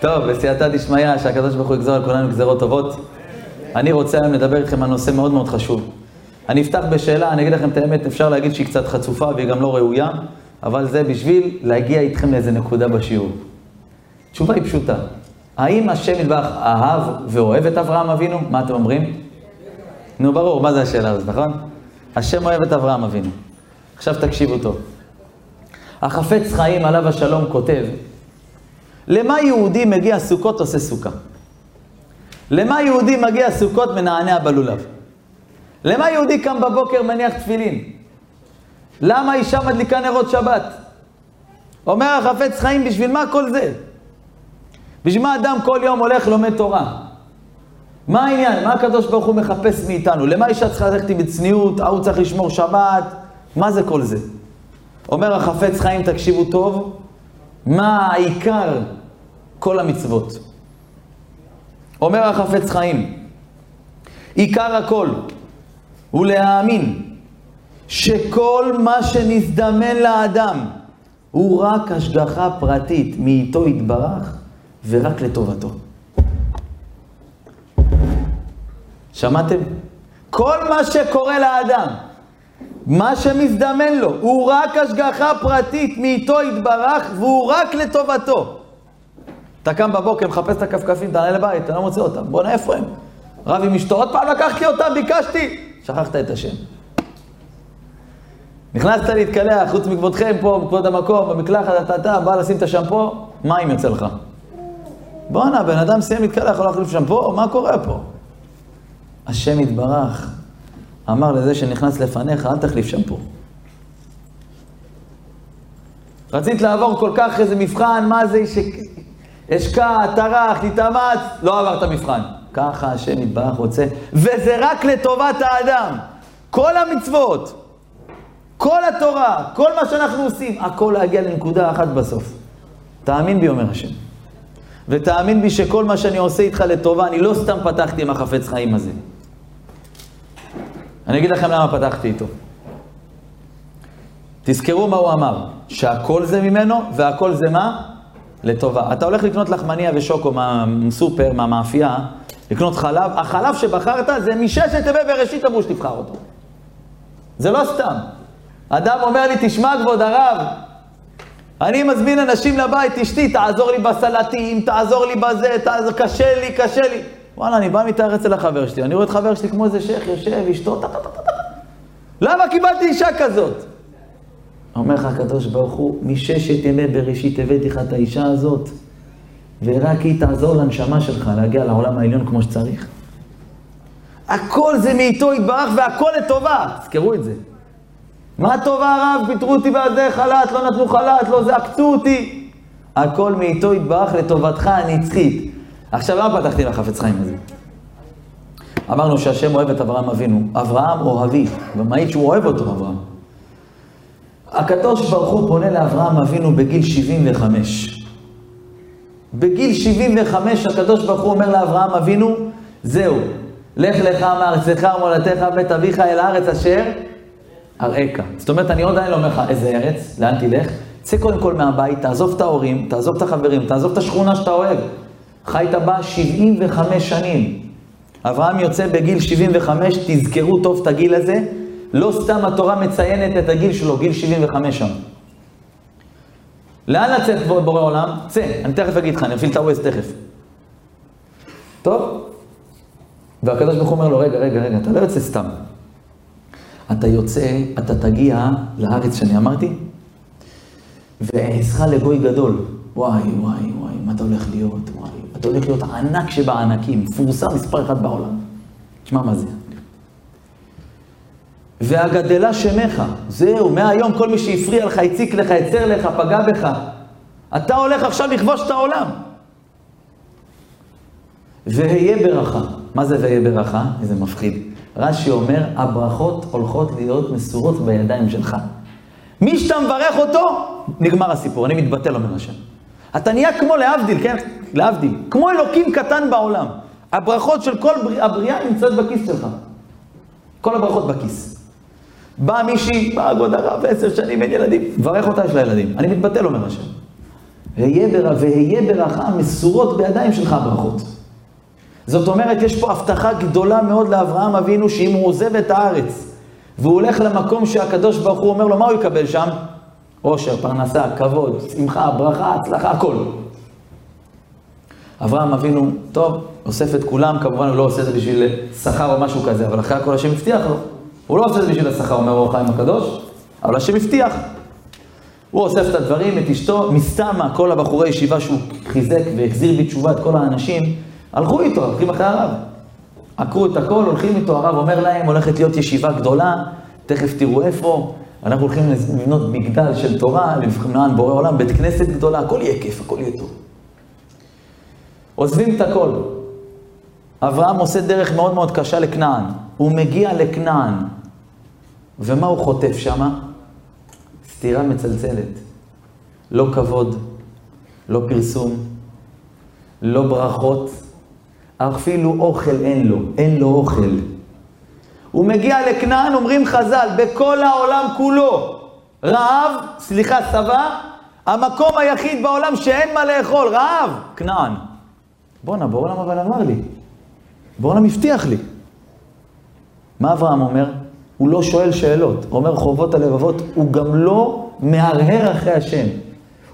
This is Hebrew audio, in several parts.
טוב, בסייעתא דשמיא, שהקדוש ברוך הוא יגזור על כולנו גזרות טובות. אני רוצה היום לדבר איתכם על נושא מאוד מאוד חשוב. אני אפתח בשאלה, אני אגיד לכם את האמת, אפשר להגיד שהיא קצת חצופה והיא גם לא ראויה, אבל זה בשביל להגיע איתכם לאיזה נקודה בשיעור. התשובה היא פשוטה. האם השם ידבח אהב ואוהב את אברהם אבינו? מה אתם אומרים? נו, ברור, מה זה השאלה הזאת, נכון? השם אוהב את אברהם אבינו. עכשיו תקשיבו טוב. החפץ חיים עליו השלום כותב, למה יהודי מגיע סוכות עושה סוכה? למה יהודי מגיע סוכות מנענע בלולב? למה יהודי קם בבוקר מניח תפילין? למה אישה מדליקה נרות שבת? אומר החפץ חיים, בשביל מה כל זה? בשביל מה אדם כל יום הולך לומד תורה? מה העניין? מה הקדוש ברוך הוא מחפש מאיתנו? למה אישה צריכה ללכת עם צניעות? ההוא צריך לשמור שבת? מה זה כל זה? אומר החפץ חיים, תקשיבו טוב, מה העיקר כל המצוות? אומר החפץ חיים, עיקר הכל הוא להאמין שכל מה שנזדמן לאדם הוא רק השגחה פרטית מאיתו יתברך ורק לטובתו. שמעתם? כל מה שקורה לאדם, מה שמזדמן לו, הוא רק השגחה פרטית מאיתו יתברך והוא רק לטובתו. אתה קם בבוקר, מחפש את הכפכפים, תעלה לבית, אתה לא מוצא אותם. בוא'נה, איפה הם? רב עם אשתו, עוד פעם לקחתי אותם, ביקשתי. שכחת את השם. נכנסת להתקלח, חוץ מכבודכם פה, מכבוד המקום, במקלחת, אתה, אתה, בא לשים את השמפו, מים יוצא לך. בואנה, בן אדם סיים להתקלח, הולך להחליף שמפו, מה קורה פה? השם יתברך אמר לזה שנכנס לפניך, אל תחליף שמפו. רצית לעבור כל כך איזה מבחן, מה זה, השקע, טרח, התאמץ, לא עברת מבחן. ככה השם יתברך רוצה, וזה רק לטובת האדם. כל המצוות, כל התורה, כל מה שאנחנו עושים, הכל להגיע לנקודה אחת בסוף. תאמין בי, אומר השם. ותאמין בי שכל מה שאני עושה איתך לטובה, אני לא סתם פתחתי עם החפץ חיים הזה. אני אגיד לכם למה פתחתי איתו. תזכרו מה הוא אמר, שהכל זה ממנו והכל זה מה? לטובה. אתה הולך לקנות לחמניה ושוקו מהסופר, מהמאפייה, לקנות חלב, החלב שבחרת זה מששת ימי בראשית אמרו שתבחר אותו. זה לא סתם. אדם אומר לי, תשמע כבוד הרב, אני מזמין אנשים לבית, אשתי, תעזור לי בסלטים, תעזור לי בזה, תעזור, קשה לי, קשה לי. וואלה, אני בא מתאר אצל החבר שלי, אני רואה את חבר שלי כמו איזה שייח, יושב, אשתו, טה טה טה טה טה. למה קיבלתי אישה כזאת? אומר לך הקדוש ברוך הוא, מששת ימי בראשית הבאתי לך את האישה הזאת, ורק היא תעזור לנשמה שלך להגיע לעולם העליון כמו שצריך. הכל זה מאיתו יתברך והכל לטובה, תזכרו את זה. מה טובה הרב? פיטרו אותי והזה חל"ת, לא נתנו חל"ת, לא זה, עקצו אותי. הכל מאיתו יתברך לטובתך הנצחית. עכשיו, למה פתחתי לחפץ חיים הזה? אמרנו שהשם אוהב את אברהם אבינו. אברהם אוהבי, ומעיד שהוא אוהב אותו, אברהם. הקדוש ברוך הוא פונה לאברהם אבינו בגיל 75. בגיל 75 הקדוש ברוך הוא אומר לאברהם אבינו, זהו, לך לך מארצך ומולדתך בית אביך אל הארץ אשר אראך. זאת אומרת, אני עוד עדיין לא אומר לך איזה ארץ, לאן תלך? צא קודם כל מהבית, תעזוב את ההורים, תעזוב את החברים, תעזוב את השכונה שאתה אוהב. חיית בה 75 שנים. אברהם יוצא בגיל 75, תזכרו טוב את הגיל הזה, לא סתם התורה מציינת את הגיל שלו, גיל 75 שם. לאן לצאת כבוד בורא עולם? צא, אני תכף אגיד לך, אני אפעיל את הווייז תכף. טוב? והקדוש ברוך הוא אומר לו, רגע, רגע, רגע, אתה לא יוצא סתם. אתה יוצא, אתה תגיע לארץ שאני אמרתי, ואעשך לגוי גדול. וואי, וואי, וואי, מה אתה הולך להיות? וואי, אתה הולך להיות ענק שבענקים, מפורסם מספר אחד בעולם. תשמע מה זה. והגדלה שמך, זהו, מהיום כל מי שהפריע לך, הציק לך, הצר לך, פגע בך, אתה הולך עכשיו לכבוש את העולם. והיה ברכה. מה זה והיה ברכה? איזה מפחיד. רש"י אומר, הברכות הולכות להיות מסורות בידיים שלך. מי שאתה מברך אותו, נגמר הסיפור, אני מתבטל, אומר השם. אתה נהיה כמו להבדיל, כן? להבדיל. כמו אלוקים קטן בעולם. הברכות של כל הבריאה נמצאות בכיס שלך. כל הברכות בכיס. באה מישהי, באה כבוד הרב, עשר שנים, אין ילדים, מברך אותה, יש לה ילדים. אני מתבטל, אומר השם. והיה ברכה מסורות בידיים שלך הברכות. זאת אומרת, יש פה הבטחה גדולה מאוד לאברהם אבינו, שאם הוא עוזב את הארץ, והוא הולך למקום שהקדוש ברוך הוא אומר לו, מה הוא יקבל שם? עושר, פרנסה, כבוד, שמחה, ברכה, הצלחה, הכל. אברהם אבינו, טוב, אוסף את כולם, כמובן הוא לא עושה את זה בשביל שכר או משהו כזה, אבל אחרי הכל השם הבטיח לו. הוא לא עושה את זה בשביל השכר, אומר אור החיים הקדוש, אבל השם הבטיח. הוא אוסף את הדברים, את אשתו, מסתמה, כל הבחורי ישיבה שהוא חיזק והחזיר בתשובה את כל האנשים, הלכו איתו, הולכים אחרי הרב. עקרו את הכל, הולכים איתו, הרב אומר להם, הולכת להיות ישיבה גדולה, תכף תראו איפה, אנחנו הולכים לבנות מגדל של תורה, למען בורא עולם, בית כנסת גדולה, הכל יהיה כיף, הכל יהיה טוב. עוזבים את הכל. אברהם עושה דרך מאוד מאוד קשה לכנען. הוא מגיע לכנען, ומה הוא חוטף שמה? סתירה מצלצלת. לא כבוד, לא פרסום, לא ברכות, אפילו אוכל אין לו, אין לו אוכל. הוא מגיע לכנען, אומרים חז"ל, בכל העולם כולו, רעב, סליחה, שבע, המקום היחיד בעולם שאין מה לאכול, רעב, כנען. בואנה, בעולם אבל אמר לי. בעולם הבטיח לי. מה אברהם אומר? הוא לא שואל שאלות. אומר חובות הלבבות, הוא גם לא מהרהר אחרי השם.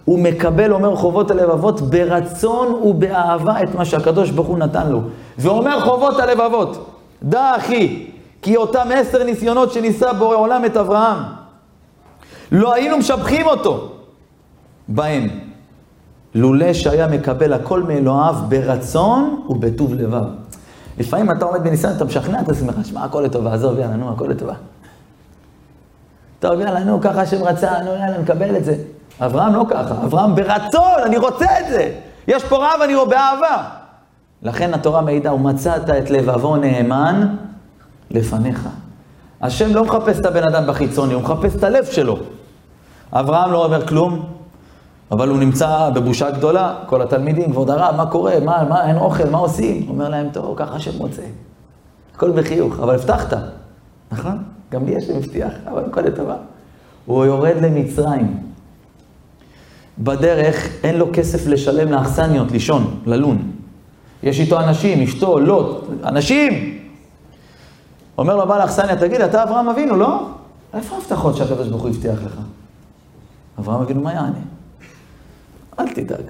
הוא מקבל, אומר חובות הלבבות, ברצון ובאהבה את מה שהקדוש ברוך הוא נתן לו. ואומר חובות הלבבות, דע אחי, כי אותם עשר ניסיונות שניסה בורא עולם את אברהם, לא היינו משבחים אותו בהם. לולא שהיה מקבל הכל מאלוהיו ברצון ובטוב לבב. לפעמים אתה עומד בניסיון, אתה משכנע את עצמך, שמע, הכל לטובה, עזוב, יאללה, נו, הכל לטובה. טוב, יאללה, נו, ככה השם רצה, נו, יאללה, נקבל את זה. אברהם לא ככה, אברהם ברצון, אני רוצה את זה. יש פה רב, אני רואה באהבה. לכן התורה מעידה, ומצאת את לבבו נאמן לפניך. השם לא מחפש את הבן אדם בחיצוני, הוא מחפש את הלב שלו. אברהם לא אומר כלום, אבל הוא נמצא בבושה גדולה, כל התלמידים, כבוד הרב, מה קורה, מה, מה, אין אוכל, מה עושים? הוא אומר להם, טוב, ככה רוצה. הכל בחיוך, אבל הבטחת, נכון? גם לי השם הבטיח, אבל הכל לטובה. הוא יורד למצרים. בדרך אין לו כסף לשלם לאכסניות, לישון, ללון. יש איתו אנשים, אשתו, לוט, אנשים! אומר לו בעל האכסניה, תגיד, אתה אברהם אבינו, לא? איפה ההבטחות שהקדוש ברוך הוא הבטיח לך? אברהם אבינו, מה יענה? אל תדאג.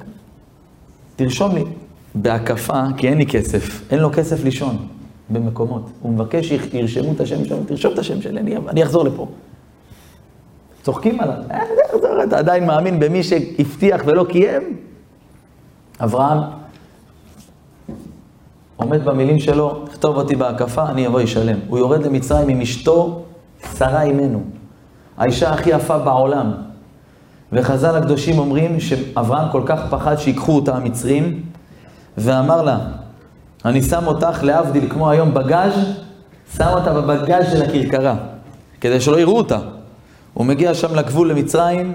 תרשום לי בהקפה, כי אין לי כסף. אין לו כסף לישון במקומות. הוא מבקש שירשמו את השם שלו, תרשום את השם שלי, אני, אני אחזור לפה. צוחקים עליו, אה, אתה עדיין מאמין במי שהבטיח ולא קיים? אברהם עומד במילים שלו, תכתוב אותי בהקפה, אני אבוא ישלם. הוא יורד למצרים עם אשתו, שרה אימנו. האישה הכי יפה בעולם. וחז"ל הקדושים אומרים שאברהם כל כך פחד שיקחו אותה המצרים, ואמר לה, אני שם אותך להבדיל כמו היום בגאז', שם אותה בבגאז' של הכרכרה, כדי שלא יראו אותה. הוא מגיע שם לגבול למצרים,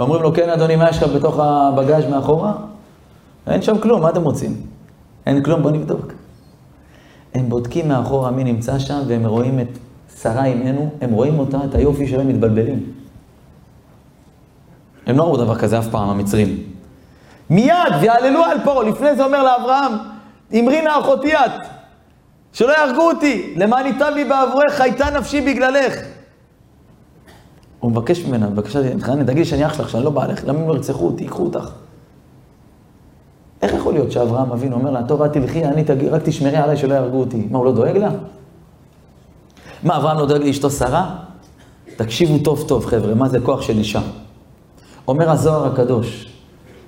אומרים לו, כן אדוני, מה יש לך בתוך הבגאז' מאחורה? אין שם כלום, מה אתם רוצים? אין כלום, בוא נבדוק. הם בודקים מאחורה מי נמצא שם, והם רואים את שרה אימנו, הם רואים אותה, את היופי שלהם מתבלבלים. הם לא ראו דבר כזה אף פעם, המצרים. מיד, ויעללו על פרעה. לפני זה אומר לאברהם, אמרי נא אחותי את, שלא יהרגו אותי, למען ייטב לי בעבורך, חייתה נפשי בגללך. הוא מבקש ממנה, בבקשה, תגידי לי שאני אח שלך, שאני לא בעלך, למה הם לא ירצחו אותי, ייקחו אותך? איך יכול להיות שאברהם אבינו אומר לה, טוב, את תלכי, אני תגיד, רק תשמרי עליי שלא יהרגו אותי. מה, הוא לא דואג לה? מה, אברהם לא דואג לאשתו שרה? תקשיבו טוב טוב, חבר'ה, מה זה כוח של אישה. אומר הזוהר הקדוש,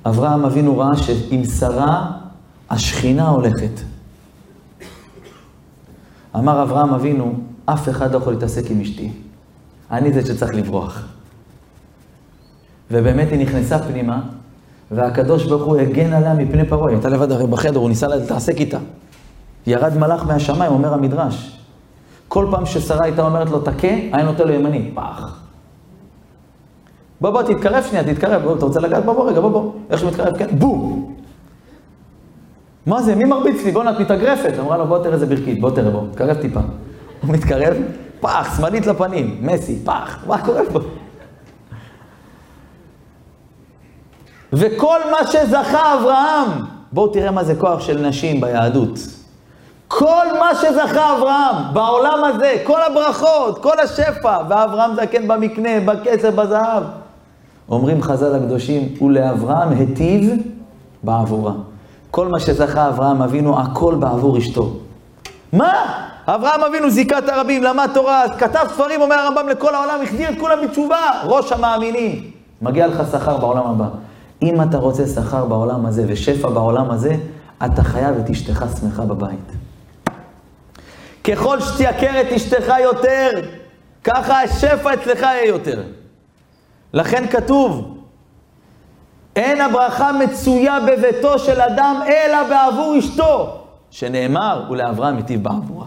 אברהם אבינו ראה שעם שרה השכינה הולכת. אמר אברהם אבינו, אף אחד לא יכול להתעסק עם אשתי. אני זה שצריך לברוח. ובאמת היא נכנסה פנימה, והקדוש ברוך הוא הגן עליה מפני פרעה. היא הייתה לבד הרי בחדר, הוא ניסה להתעסק איתה. ירד מלאך מהשמיים, אומר המדרש. כל פעם ששרה הייתה אומרת לו, תכה, היה נותן לו ימני, פח. בוא, בוא, תתקרב שנייה, תתקרב, בוא, אתה רוצה לגעת? בוא, בוא, רגע, בוא, בוא. איך שהוא מתקרב? כן, בום! מה זה, מי מרביץ לי? בוא'נה, את מתאגרפת. אמרה לו, בוא תראה איזה ברכית, בוא תראה, בוא, תתקרב טיפה. הוא מתקרב, פח, שמאלית לפנים, מסי, פח, מה קורה פה? וכל מה שזכה אברהם, בואו תראה מה זה כוח של נשים ביהדות. כל מה שזכה אברהם בעולם הזה, כל הברכות, כל השפע, ואברהם זקן במקנה, בכסף, בזהב. אומרים חז"ל הקדושים, ולאברהם היטיב בעבורה. כל מה שזכה אברהם אבינו, הכל בעבור אשתו. מה? אברהם אבינו זיכת הרבים, למד תורה, כתב ספרים, אומר הרמב"ם לכל העולם, החזיר את כולם בתשובה, ראש המאמינים. מגיע לך שכר בעולם הבא. אם אתה רוצה שכר בעולם הזה ושפע בעולם הזה, אתה חייב את אשתך שמחה בבית. ככל שתייקר את אשתך יותר, ככה השפע אצלך יהיה יותר. לכן כתוב, אין הברכה מצויה בביתו של אדם, אלא בעבור אשתו, שנאמר, ולאברהם היטיב בעבורה.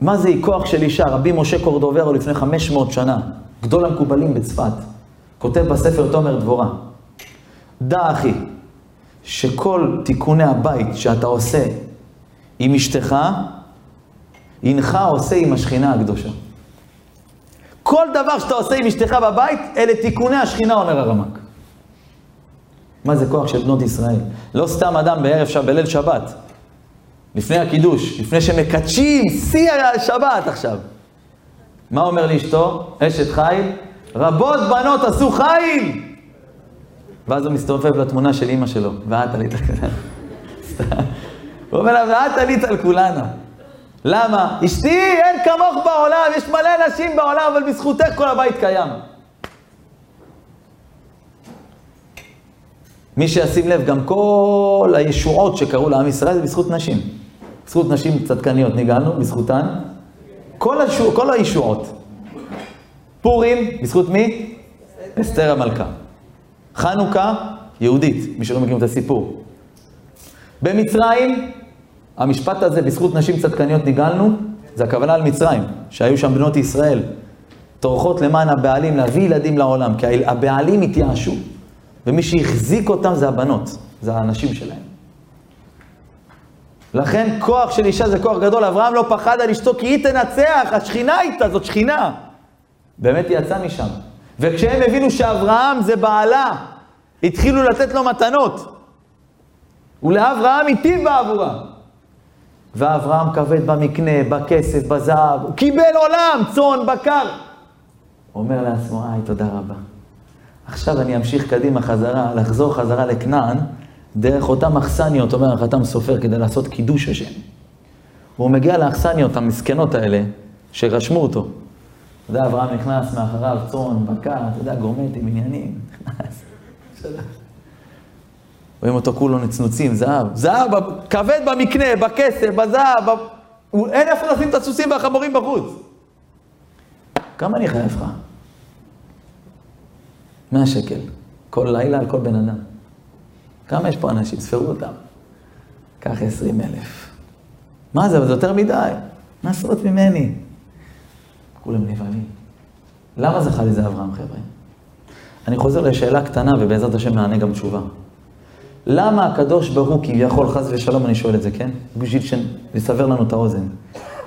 מה זה כוח של אישה? רבי משה קורדוברו לפני 500 שנה, גדול המקובלים בצפת, כותב בספר תומר דבורה, דע אחי, שכל תיקוני הבית שאתה עושה עם אשתך, הנך עושה עם השכינה הקדושה. כל דבר שאתה עושה עם אשתך בבית, אלה תיקוני השכינה, אומר הרמק. מה זה כוח של בנות ישראל? לא סתם אדם בערב שבת, בליל שבת, לפני הקידוש, לפני שמקדשים שיא השבת עכשיו. מה אומר לאשתו? אשת חיל, רבות בנות עשו חיל! ואז הוא מסתובב לתמונה של אימא שלו, ואת עלית על כולנה. הוא אומר לה, ואת עלית על כולנה. למה? אשתי, אין כמוך בעולם, יש מלא נשים בעולם, אבל בזכותך כל הבית קיים. מי שישים לב, גם כל הישועות שקרו לעם ישראל זה בזכות נשים. בזכות נשים צדקניות ניגענו, בזכותן. כל, השוע, כל הישועות. פורים, בזכות מי? אסתר המלכה. חנוכה, יהודית, מי שלא מכיר את הסיפור. במצרים, המשפט הזה, בזכות נשים צדקניות ניגלנו, זה הכוונה על מצרים, שהיו שם בנות ישראל, טורחות למען הבעלים להביא ילדים לעולם, כי הבעלים התייאשו, ומי שהחזיק אותם זה הבנות, זה האנשים שלהם. לכן כוח של אישה זה כוח גדול, אברהם לא פחד על אשתו כי היא תנצח, השכינה איתה, זאת שכינה. באמת היא יצאה משם. וכשהם הבינו שאברהם זה בעלה, התחילו לתת לו מתנות. ולאברהם היטיב בעבורה. ואברהם כבד במקנה, בכסף, בזהב, הוא קיבל עולם, צאן, בקר. אומר לעצמו, איי, תודה רבה. עכשיו אני אמשיך קדימה חזרה, לחזור חזרה לכנען, דרך אותם אכסניות, אומר החתם סופר, כדי לעשות קידוש השם. והוא מגיע לאכסניות המסכנות האלה, שרשמו אותו. אתה יודע, אברהם נכנס מאחריו, צאן, בקר, אתה יודע, גורמטים, עניינים, נכנס. רואים אותו כולו נצנוצים, זהב. זהב, כבד במקנה, בכסף, בזהב, ב... אין איפה לשים את הסוסים והחמורים בחוץ. כמה אני חייב לך? 100 שקל. כל לילה על כל בן אדם. כמה יש פה אנשים? ספרו אותם. קח 20 אלף. מה זה? זה יותר מדי. עשרות ממני. כולם נבהלים. למה זכה לזה אברהם, חבר'ה? אני חוזר לשאלה קטנה, ובעזרת השם נענה גם תשובה. למה הקדוש ברוך הוא כביכול, חס ושלום, אני שואל את זה, כן? בשביל לסבר לנו את האוזן.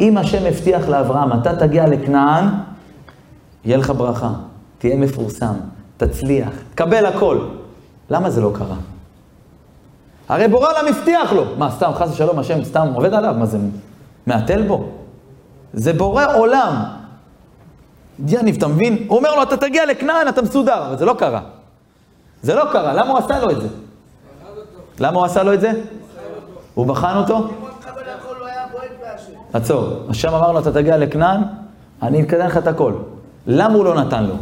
אם השם הבטיח לאברהם, אתה תגיע לכנען, יהיה לך ברכה, תהיה מפורסם, תצליח, תקבל הכל. למה זה לא קרה? הרי בורא עולם הבטיח לו. מה, סתם, חס ושלום, השם סתם עובד עליו? מה זה, מהתל בו? זה בורא עולם. יניב, אתה מבין? הוא אומר לו, אתה תגיע לכנען, אתה מסודר, אבל זה לא קרה. זה לא קרה, למה הוא עשה לו את זה? למה הוא עשה לו את זה? הוא בחן אותו? עצור. השם אמר לו, אתה תגיע לכנען, אני אקדם לך את הכל. למה הוא לא נתן לו?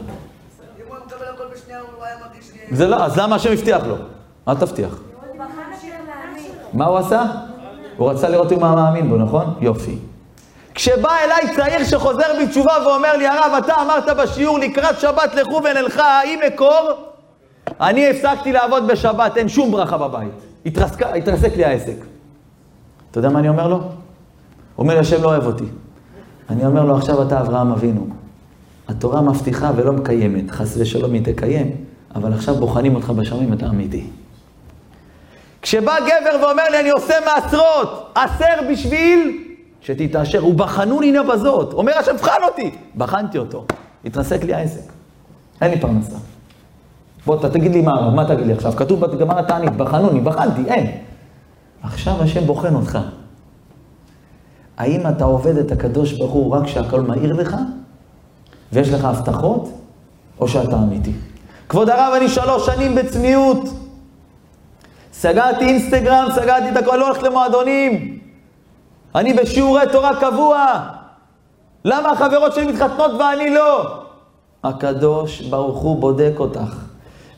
זה לא, אז למה השם הבטיח לו? אל תבטיח. מה הוא עשה? הוא רצה לראות אם הוא מאמין בו, נכון? יופי. כשבא אליי צעיר שחוזר בתשובה ואומר לי, הרב, אתה אמרת בשיעור לקראת שבת לכו ונלכה, האם מקור? אני הפסקתי לעבוד בשבת, אין שום ברכה בבית. התרסק, התרסק לי העסק. אתה יודע מה אני אומר לו? הוא אומר השם לא אוהב אותי. אני אומר לו, עכשיו אתה אברהם אבינו. התורה מבטיחה ולא מקיימת, חס ושלום היא תקיים, אבל עכשיו בוחנים אותך בשמים, אתה אמיתי. כשבא גבר ואומר לי, אני עושה מעשרות, עשר בשביל שתתעשר, ובחנוני נא בזאת. אומר השם, בחן אותי. בחנתי אותו, התרסק לי העסק. אין לי פרנסה. בוא, אתה תגיד לי מה, מה תגיד לי עכשיו? כתוב בגמר התענית, בחנוני, בחנתי, אין. עכשיו השם בוחן אותך. האם אתה עובד את הקדוש ברוך הוא רק כשהכל מהיר לך, ויש לך הבטחות, או שאתה אמיתי? כבוד הרב, אני שלוש שנים בצניעות. סגרתי אינסטגרם, סגרתי את הכל, לא הולך למועדונים. אני בשיעורי תורה קבוע. למה החברות שלי מתחתנות ואני לא? הקדוש ברוך הוא בודק אותך,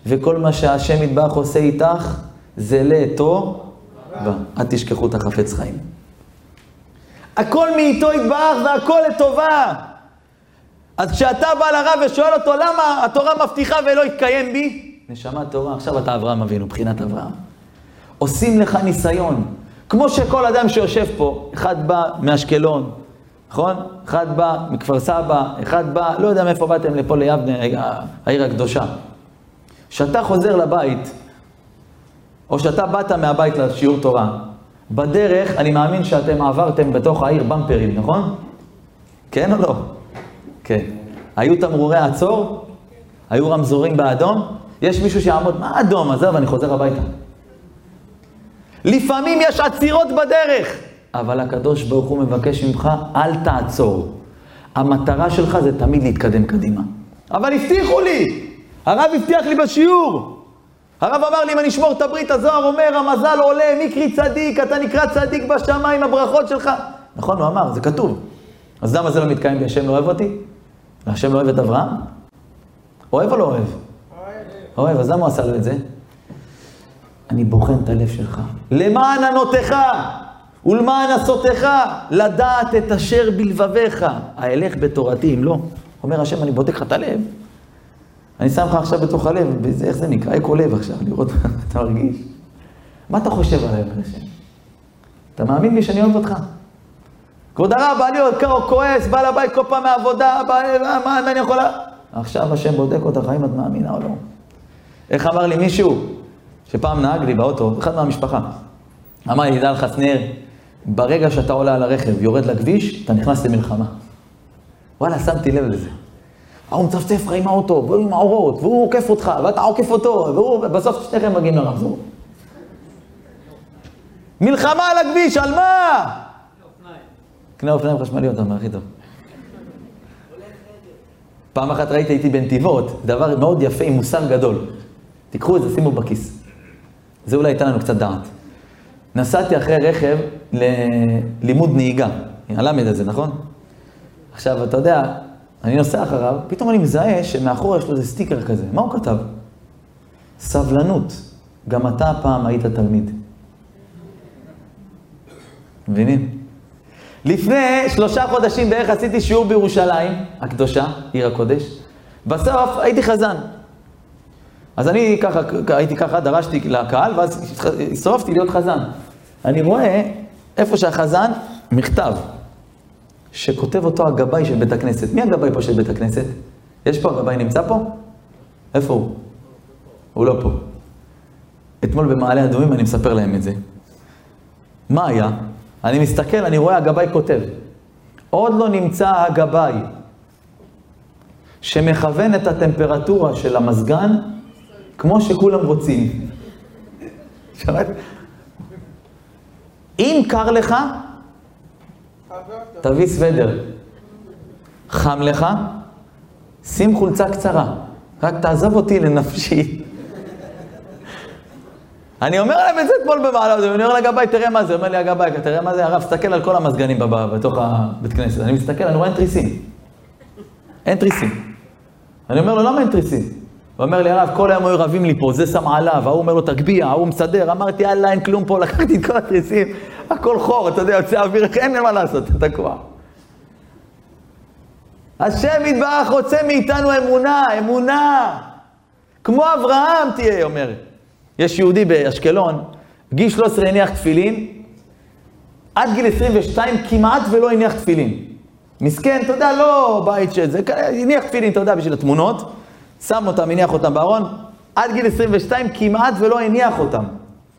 וכל מה שהשם יתברך עושה איתך, זה לאתו, אל תשכחו את החפץ חיים. הכל מאיתו יתברך והכל לטובה. אז כשאתה בא לרב ושואל אותו, למה התורה מבטיחה ולא יתקיים בי? נשמה תורה, עכשיו אתה אברהם אבינו, בחינת אברהם. עושים לך ניסיון. כמו שכל אדם שיושב פה, אחד בא מאשקלון, נכון? אחד בא מכפר סבא, אחד בא, לא יודע מאיפה באתם לפה ליבנה, העיר הקדושה. כשאתה חוזר לבית, או שאתה באת מהבית לשיעור תורה, בדרך, אני מאמין שאתם עברתם בתוך העיר במפרים, נכון? כן או לא? כן. היו תמרורי עצור? היו רמזורים באדום? יש מישהו שיעמוד, מה אדום? עזוב, אני חוזר הביתה. לפעמים יש עצירות בדרך, אבל הקדוש ברוך הוא מבקש ממך, אל תעצור. המטרה שלך זה תמיד להתקדם קדימה. אבל הבטיחו לי, הרב הבטיח לי בשיעור. הרב אמר לי, אם אני אשמור את הברית, הזוהר אומר, המזל עולה, מקרי צדיק, אתה נקרא צדיק בשמיים, הברכות שלך. נכון, הוא אמר, זה כתוב. אז למה זה לא מתקיים כי השם לא אוהב אותי? והשם לא אוהב את אברהם? אוהב או לא אוהב? אוהב. אוהב, אז למה הוא עשה לו את זה? אני בוחן את הלב שלך. למען ענותיך ולמען עשותיך, לדעת את אשר בלבביך. האלך בתורתי, אם לא. אומר השם, אני בודק לך את הלב. אני שם לך עכשיו בתוך הלב, איך זה נקרא? אקו לב עכשיו, לראות מה אתה מרגיש. מה אתה חושב עליי, השם? אתה מאמין לי שאני אוהב אותך? כבוד הרב, בא עוד כועס, בא לבית כל פעם מהעבודה, בא, מה אני יכול... עכשיו השם בודק אותך, האם את מאמינה או לא. איך אמר לי מישהו, שפעם נהג לי באוטו, אחד מהמשפחה, אמר לי, ידע לך, snare, ברגע שאתה עולה על הרכב, יורד לכביש, אתה נכנס למלחמה. וואלה, שמתי לב לזה. ההוא מצפצף לך עם האוטו, והוא עם האורות, והוא עוקף אותך, ואתה עוקף אותו, והוא, בסוף שניכם מגיעים לרמזור. מלחמה על הכביש, על מה? קנה אופניים חשמליות, אתה הכי טוב. פעם אחת ראיתי, הייתי בנתיבות, דבר מאוד יפה עם מוסר גדול. תיקחו את זה, שימו בכיס. זה אולי ייתן לנו קצת דעת. נסעתי אחרי רכב ללימוד נהיגה. הלמד הזה, נכון? עכשיו, אתה יודע, אני נוסע אחריו, פתאום אני מזהה שמאחורה יש לו איזה סטיקר כזה. מה הוא כתב? סבלנות. גם אתה פעם היית תלמיד. מבינים? לפני שלושה חודשים בערך עשיתי שיעור בירושלים, הקדושה, עיר הקודש. בסוף הייתי חזן. אז אני ככה, הייתי ככה, דרשתי לקהל, ואז הסתובבתי להיות חזן. אני רואה איפה שהחזן, מכתב, שכותב אותו הגבאי של בית הכנסת. מי הגבאי פה של בית הכנסת? יש פה, הגבאי נמצא פה? איפה הוא? הוא לא פה. אתמול במעלה אדומים אני מספר להם את זה. מה היה? אני מסתכל, אני רואה הגבאי כותב. עוד לא נמצא הגבאי שמכוון את הטמפרטורה של המזגן כמו שכולם רוצים. אם קר לך, תביא סוודר. חם לך, שים חולצה קצרה. רק תעזוב אותי לנפשי. אני אומר להם את זה אתמול במעלה, אני אומר לגבאי, תראה מה זה, אומר לי הגבאי, תראה מה זה, הרב, תסתכל על כל המזגנים בתוך הבית כנסת. אני מסתכל, אני רואה אין תריסים. אין תריסים. אני אומר לו, למה אין תריסים? הוא אומר לי, הרב, כל היום היו רבים לי פה, זה שם עליו, ההוא אומר לו, תגביה, ההוא מסדר. אמרתי, יאללה, אין כלום פה, לקחתי את כל התריסים, הכל חור, אתה יודע, יוצא אוויר, אין מה לעשות, אתה תקוע. השם יתברך רוצה מאיתנו אמונה, אמונה. כמו אברהם תהיה, אומר. יש יהודי באשקלון, גיל 13 הניח תפילין, עד גיל 22 כמעט ולא הניח תפילין. מסכן, אתה יודע, לא בית שזה, הניח תפילין, אתה יודע, בשביל התמונות, שם אותם, הניח אותם בארון, עד גיל 22 כמעט ולא הניח אותם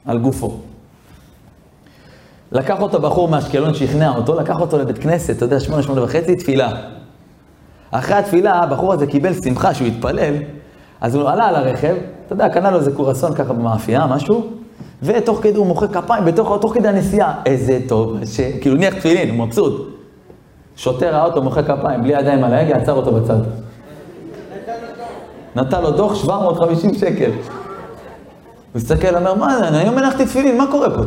על גופו. לקח אותו בחור מאשקלון שכנע אותו, לקח אותו לבית כנסת, אתה יודע, שמונה, שמונה וחצי, תפילה. אחרי התפילה, הבחור הזה קיבל שמחה שהוא התפלל, אז הוא עלה על הרכב, אתה יודע, קנה לו איזה קורסון ככה במאפייה, משהו, ותוך כדי הוא מוחא כפיים, בתוך, תוך כדי הנסיעה, איזה טוב, ש... כאילו ניח תפילין, הוא מבסוט. שוטר ראה אותו מוחא כפיים, בלי ידיים על ההגה, עצר אותו בצד. נתן לו דוח 750 שקל. הוא מסתכל, אומר, מה, אני היום הנחתי תפילין, מה קורה פה?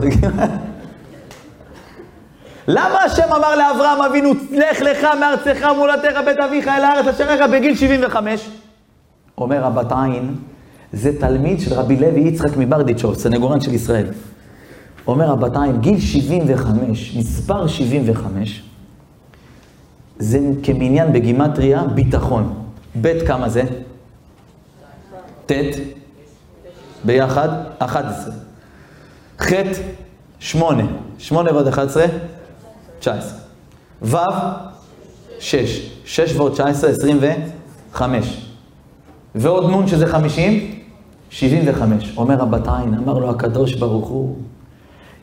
למה השם אמר לאברהם אבינו, לך לך מארצך מולדתך בית אביך אל הארץ אשר לך בגיל 75? אומר רבת עין, זה תלמיד של רבי לוי יצחק מברדיצ'וב, סנגורן של ישראל. אומר רבת עין, גיל 75, מספר 75, זה כמניין בגימטריה ביטחון. ב' כמה זה? ט' ביחד, 11. ח', 8. 8 ועוד 11, 19. ו', 6. 6 ועוד 19, 25. ועוד נ' שזה 50, 75. אומר רבת עין, אמר לו הקדוש ברוך הוא,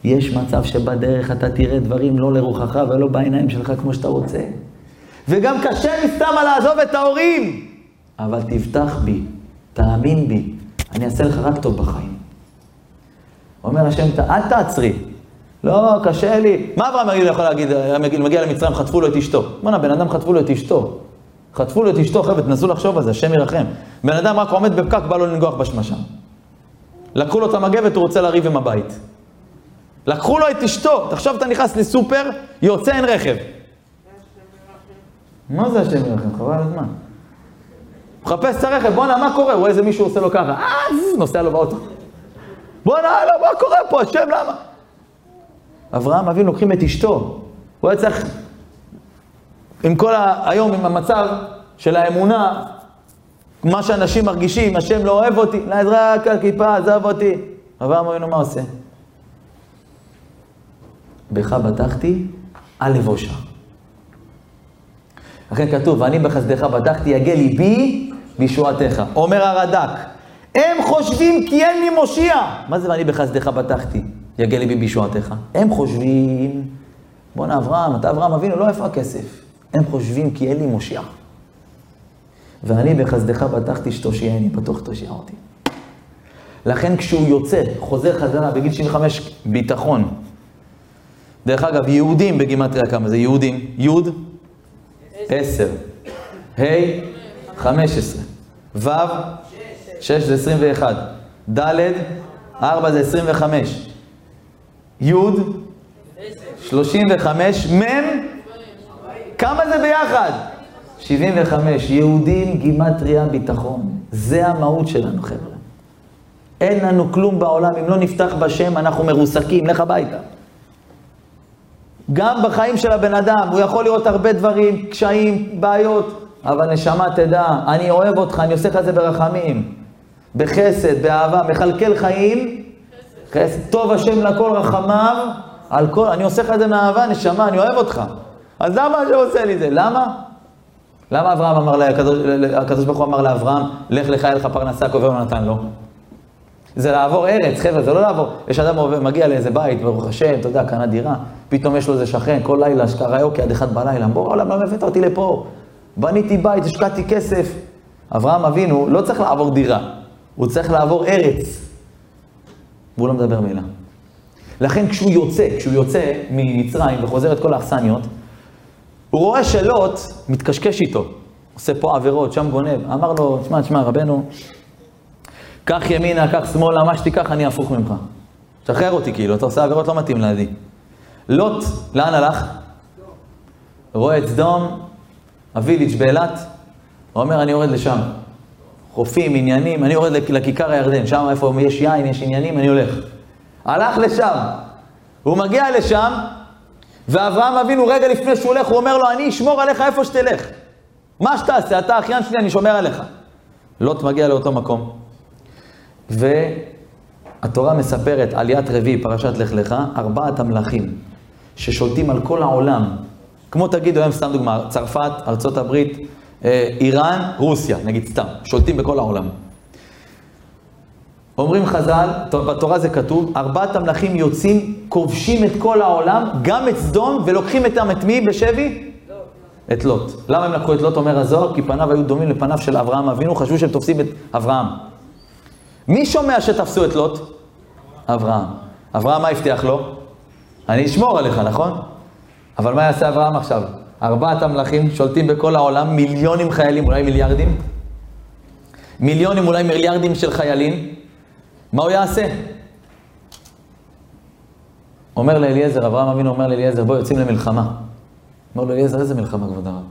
יש מצב שבדרך אתה תראה דברים לא לרוחך ולא בעיניים שלך כמו שאתה רוצה. וגם קשה מסתמה לעזוב את ההורים. אבל תבטח בי, תאמין בי, אני אעשה לך רק טוב בחיים. אומר השם, אל תעצרי. לא, קשה לי. מה אברהם אבינו יכול להגיד, מגיע למצרים, חטפו לו את אשתו. בוא'נה, בן אדם חטפו לו את אשתו. חטפו לו את אשתו, חבר'ה, תנסו לחשוב על זה, השם ירחם. בן אדם רק עומד בפקק, בא לו לנגוח בשמשה. לקחו לו את המגבת, הוא רוצה לריב עם הבית. לקחו לו את אשתו, תחשוב, אתה נכנס לסופר, יוצא, אין רכב. מה זה השם ירחם? חבל הזמן. מחפש את הרכב, בואנה, מה קורה? רואה איזה מישהו עושה לו ככה, אה, נוסע לו באוטו. בואנה, לא, מה קורה פה? השם, למה? אברהם אבינו לוקחים את אשתו. הוא היה צריך, עם כל ה... היום, עם המצב של האמונה, מה שאנשים מרגישים, השם לא אוהב אותי, רק הכיפה, עזב אותי. אברהם אבינו מה עושה? בך בטחתי, אל לבושה. לכן כתוב, ואני בחסדך בטחתי, יגה ליבי בישועתך. אומר הרד"ק, הם חושבים כי אין לי מושיע. מה זה ואני בחסדך בטחתי, יגה ליבי בישועתך? הם חושבים, בואנה אברהם, אתה אברהם אבינו, לא איפה הכסף. הם חושבים כי אין לי מושיע. ואני בחסדך בטחתי שתושיעני, בטוח תושיע אותי. לכן כשהוא יוצא, חוזר חזרה בגיל 75, ביטחון. דרך אגב, יהודים בגימטריה כמה זה? יהודים. יוד? עשר. ה', חמש עשרה. ו', שש זה עשרים ואחד. ד', ארבע זה עשרים וחמש. י', שלושים וחמש. מ', כמה זה ביחד? שבעים וחמש. יהודים, גימטריה, ביטחון. זה המהות שלנו, חבר'ה. אין לנו כלום בעולם, אם לא נפתח בשם, אנחנו מרוסקים, לך הביתה. גם בחיים של הבן אדם, הוא יכול לראות הרבה דברים, קשיים, בעיות, אבל נשמה תדע, אני אוהב אותך, אני עושה לך את זה ברחמים, בחסד, באהבה, מכלכל חיים, חסד. טוב השם לכל רחמיו, על כל, אני עושה לך את זה מאהבה, נשמה, אני אוהב אותך. אז למה השם עושה לי זה? למה? למה אברהם אמר, הקדוש ברוך הוא אמר לאברהם, לך לך, יהיה לך פרנסה, קובר לא נתן לו? זה לעבור ארץ, חבר'ה, זה לא לעבור. יש אדם עובר, מגיע לאיזה בית, ברוך השם, אתה יודע, קנה דירה, פתאום יש לו איזה שכן, כל לילה שקראוקי עד אחד בלילה, בוא העולם, למה הבאת אותי לפה? בניתי בית, השקעתי כסף. אברהם אבינו לא צריך לעבור דירה, הוא צריך לעבור ארץ. והוא לא מדבר מילה. לכן כשהוא יוצא, כשהוא יוצא ממצרים וחוזר את כל האכסניות, הוא רואה שלוט מתקשקש איתו, עושה פה עבירות, שם גונב. אמר לו, שמע, שמע, רבנו, קח ימינה, קח שמאלה, מה שתיקח, אני הפוך ממך. שחרר אותי, כאילו, אתה עושה עבירות לא מתאים לידי. לוט, לאן הלך? רואה את סדום, הוויליג' באילת, הוא אומר, אני יורד לשם. חופים, עניינים, אני יורד לכיכר הירדן, שם איפה יש יין, יש עניינים, אני הולך. הלך לשם. הוא מגיע לשם, ואברהם אבינו, רגע לפני שהוא הולך, הוא אומר לו, אני אשמור עליך איפה שתלך. מה שתעשה, אתה אחיין שלי, אני שומר עליך. לוט מגיע לאותו מקום. והתורה מספרת עליית רביעי, פרשת לך לך, ארבעת המלכים ששולטים על כל העולם. כמו תגידו היום, סתם דוגמה, צרפת, הברית, אה, איראן, רוסיה, נגיד סתם, שולטים בכל העולם. אומרים חז"ל, בתורה זה כתוב, ארבעת המלכים יוצאים, כובשים את כל העולם, גם את סדום, ולוקחים את את מי בשבי? את לוט. למה הם לקחו את לוט, אומר הזוהר? כי פניו היו דומים לפניו של אברהם אבינו, חשבו שהם תופסים את אברהם. מי שומע שתפסו את לוט? אברהם. אברהם, מה הבטיח לו? אני אשמור עליך, נכון? אבל מה יעשה אברהם עכשיו? ארבעת המלכים שולטים בכל העולם, מיליונים חיילים, אולי מיליארדים? מיליונים, אולי מיליארדים של חיילים. מה הוא יעשה? אומר לאליעזר, אברהם אבינו אומר לאליעזר, בוא יוצאים למלחמה. אומר לו, אליעזר, איזה מלחמה, כבוד הרב?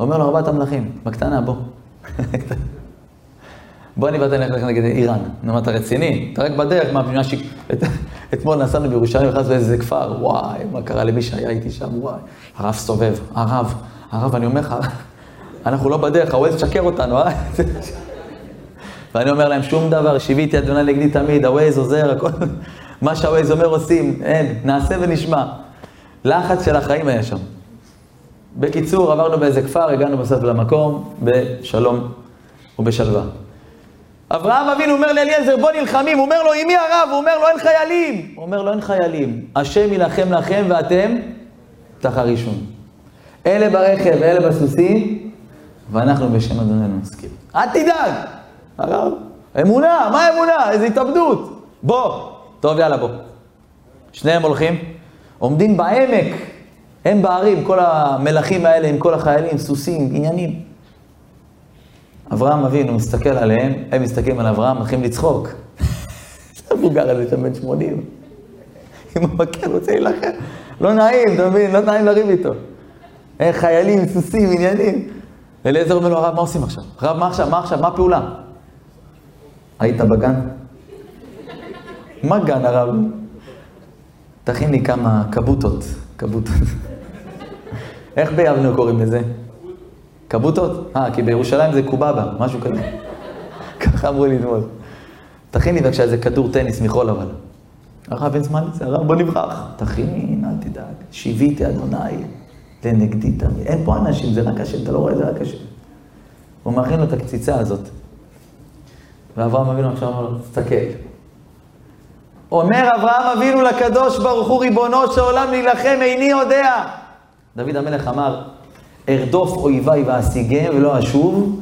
אומר לו, ארבעת המלכים, בקטנה, בוא. בוא אני ואתה נלך נגד איראן. נו, אתה רציני? אתה רק בדרך, מה, מה שיק... אתמול נסענו בירושלים, נכנסנו לאיזה כפר, וואי, מה קרה למי שהיה איתי שם, וואי. הרב סובב, הרב, הרב, אני אומר לך, אנחנו לא בדרך, הווייז משקר אותנו, אה? ואני אומר להם, שום דבר, שיוויתי אדוני נגדי תמיד, הווייז עוזר, הכל, מה שהווייז אומר עושים, אין, נעשה ונשמע. לחץ של החיים היה שם. בקיצור, עברנו באיזה כפר, הגענו בסוף למקום, בשלום ובשלווה. אברהם אבינו אומר לאליעזר, בוא נלחמים, הוא אומר לו, עם מי הרב? הוא אומר לו, אין חיילים. הוא אומר לו, אין חיילים. השם יילחם לכם ואתם תחרישון. אלה ברכב ואלה בסוסים, ואנחנו בשם אדוננו נסכים. אל תדאג! הרב, אמונה, מה אמונה? איזה התאבדות. בוא. טוב, יאללה, בוא. שניהם הולכים, עומדים בעמק, הם בערים, כל המלכים האלה עם כל החיילים, סוסים, עניינים. אברהם אבינו מסתכל עליהם, הם מסתכלים על אברהם, מתחילים לצחוק. המבוגר הזה שם בן 80. עם המקל רוצה להילחם. לא נעים, אתה מבין? לא נעים לריב איתו. חיילים, סוסים, עניינים. אליעזר אומר לו, הרב, מה עושים עכשיו? הרב, מה עכשיו? מה עכשיו? מה הפעולה? היית בגן? מה גן, הרב? תכין לי כמה קבוטות. קבוטות. איך ביבנו קוראים לזה? קבוטות? אה, כי בירושלים זה קובבה, משהו כזה. ככה אמרו לי אתמול. תכין לי בבקשה איזה כדור טניס מחול אבל. הרב אין זמן לזה, הרב בוא נברח. תכין, אל תדאג. שיוויתי אדוני לנגדי תמיד. אין פה אנשים, זה רק השם, אתה לא רואה, זה רק השם. הוא מכין לו את הקציצה הזאת. ואברהם אבינו עכשיו אומר לו, תסתכל. אומר אברהם אבינו לקדוש ברוך הוא, ריבונו של עולם להילחם, איני יודע. דוד המלך אמר, ארדוף אויביי ואשיגם ולא אשוב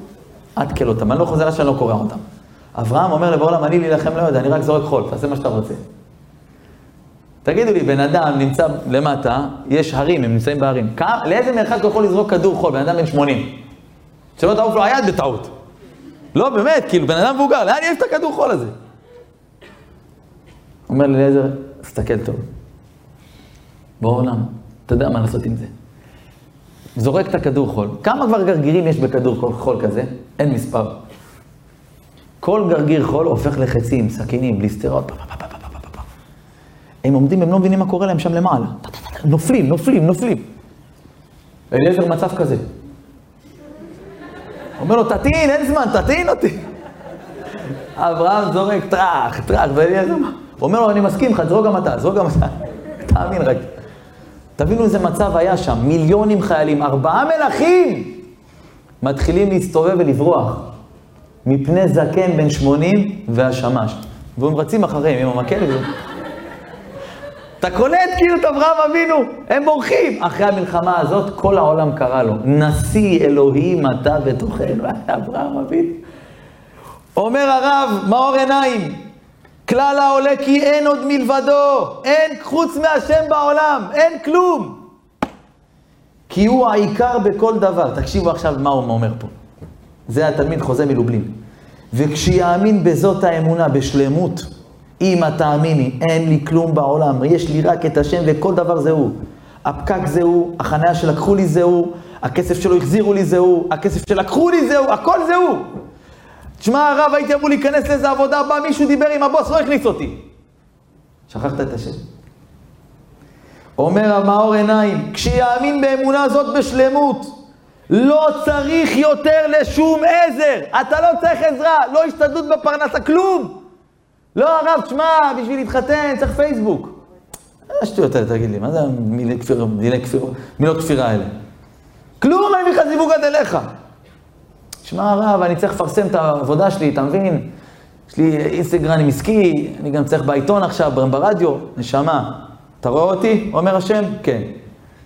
עד כל אותם. אני לא חוזר עד שאני לא קורא אותם. אברהם אומר לבוא עולם, אני להילחם לא יודע, אני רק זורק חול, תעשה מה שאתה רוצה. תגידו לי, בן אדם נמצא למטה, יש הרים, הם נמצאים בהרים. כמה, לאיזה מרחק הוא יכול לזרוק כדור חול? בן אדם בן 80. שלא תעוף לו היד בטעות. לא, באמת, כאילו, בן אדם מבוגר, לאן יש את הכדור חול הזה? אומר לאליעזר, תסתכל טוב. בעולם, אתה יודע מה לעשות עם זה. זורק את הכדור חול. כמה כבר גרגירים יש בכדור חול כזה? אין מספר. כל גרגיר חול הופך לחצים, סכינים, בליסטרות, הם עומדים, הם לא מבינים מה קורה להם שם למעלה. נופלים, נופלים, נופלים. אליעזר מצב כזה. אומר לו, תטעין, אין זמן, תטעין אותי. אברהם זורק טראח, טראח, ואליעזר, אומר לו, אני מסכים לך, זרוק גם אתה, זרוק גם אתה. תאמין רק. תבינו איזה מצב היה שם, מיליונים חיילים, ארבעה מלכים מתחילים להסתובב ולברוח מפני זקן בן שמונים והשמש. והם רצים אחריהם עם המקל. אתה קולט כאילו את אברהם אבינו, הם בורחים. אחרי המלחמה הזאת, כל העולם קרא לו, נשיא אלוהים אתה בתוכנו, אברהם אבינו. אומר הרב, מאור עיניים, כלל העולה כי אין עוד מלבדו, אין חוץ מהשם בעולם, אין כלום. כי הוא העיקר בכל דבר. תקשיבו עכשיו מה הוא אומר פה. זה התלמיד חוזה מלובלין. וכשיאמין בזאת האמונה, בשלמות, אמא תאמיני, אין לי כלום בעולם, יש לי רק את השם וכל דבר זה הוא. הפקק זה הוא, החניה שלקחו לי זה הוא, הכסף שלו החזירו לי זה הוא, הכסף שלקחו לי זה הוא, הכל זה הוא. תשמע, הרב, הייתי אמור להיכנס לאיזה עבודה, בא מישהו דיבר עם הבוס, לא הכניס אותי. שכחת את השם. אומר המאור עיניים, כשיאמין באמונה זאת בשלמות, לא צריך יותר לשום עזר. אתה לא צריך עזרה, לא השתדלות בפרנסה, כלום. לא, הרב, תשמע, בשביל להתחתן צריך פייסבוק. מה שטויות האלה, תגיד לי, מה זה מילי כפיר, מילי כפיר, מילות כפירה האלה? כלום, אין לך זיווג עד אליך. שמע הרב, אני צריך לפרסם את העבודה שלי, אתה מבין? יש לי אינסטגרם עסקי, אני גם צריך בעיתון עכשיו, ברדיו, נשמה. אתה רואה אותי? אומר השם? כן.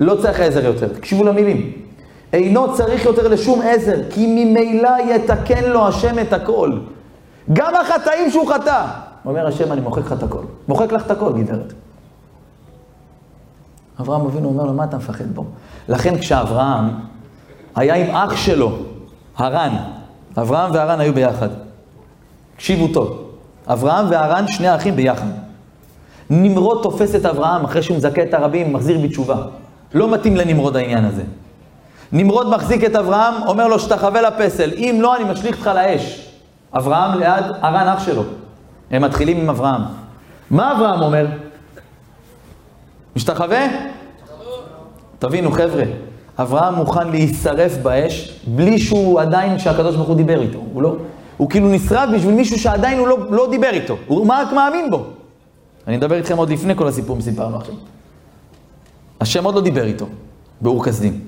לא צריך עזר יותר, תקשיבו למילים. אינו צריך יותר לשום עזר, כי ממילא יתקן לו השם את הכל. גם החטאים שהוא חטא. אומר השם, אני מוחק לך את הכל. מוחק לך את הכל, גברת. אברהם אבינו אומר לו, מה אתה מפחד בו? לכן כשאברהם היה עם אח שלו, הרן, אברהם והרן היו ביחד. תקשיבו טוב, אברהם והרן, שני אחים ביחד. נמרוד תופס את אברהם אחרי שהוא מזכה את הרבים, מחזיר בתשובה. לא מתאים לנמרוד העניין הזה. נמרוד מחזיק את אברהם, אומר לו, שתחווה לפסל, אם לא, אני משליך אותך לאש. אברהם ליד הרן אח שלו. הם מתחילים עם אברהם. מה אברהם אומר? משתחווה? תבינו, חבר'ה, אברהם מוכן להישרף באש בלי שהוא עדיין, שהקדוש ברוך הוא דיבר איתו. הוא לא, הוא כאילו נשרף בשביל מישהו שעדיין הוא לא, לא דיבר איתו. הוא רק מאמין בו. אני אדבר איתכם עוד לפני כל הסיפור שסיפרנו עכשיו. השם עוד לא דיבר איתו, באור כסדים.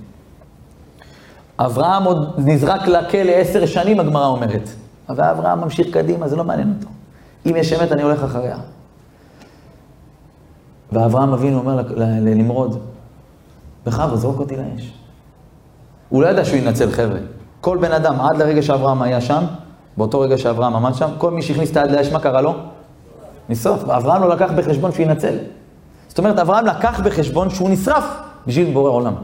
אברהם עוד נזרק לכלא עשר שנים, הגמרא אומרת. אבל אברהם ממשיך קדימה, זה לא מעניין אותו. אם יש אמת, אני הולך אחריה. ואברהם אבינו אומר לנמרוד, בכבוד, זרוק אותי לאש. הוא לא ידע שהוא ינצל, חבר'ה. כל בן אדם, עד לרגע שאברהם היה שם, באותו רגע שאברהם עמד שם, כל מי שהכניס את היד לאש, מה קרה לו? נשרף. אברהם לא לקח בחשבון שהוא ינצל. זאת אומרת, אברהם לקח בחשבון שהוא נשרף בשביל בורא עולם.